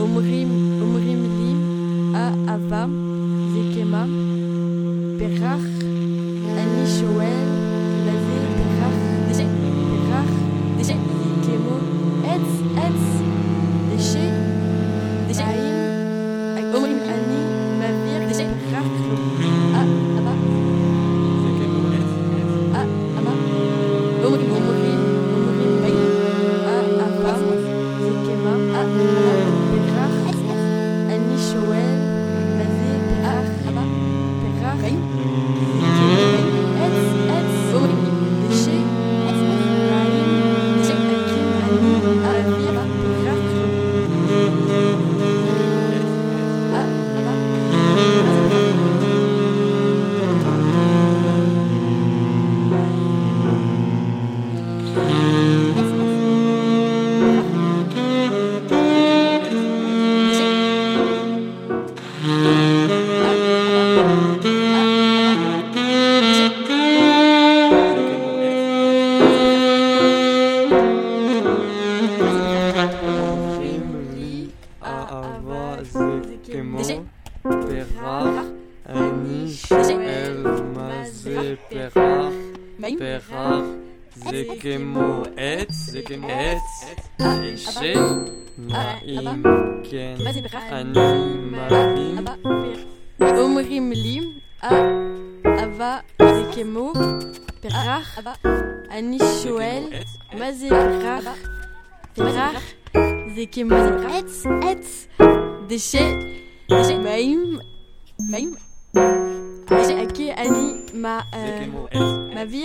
Omrim, Omrim Lim, Aavam, Zekema, Perach, Anishoel. אני שואל מה זה פרח, פרח זה כמו עץ, זה כמו עץ, אה, שנעים, אה, כן, אני מרים. אומרים לי, אבא אה, זה כמו פרח, אני שואל מה זה פרח, פרח זה כמו עץ, עץ, דשא, דשא, מים, מים. J'ai acquis Annie ma ma vie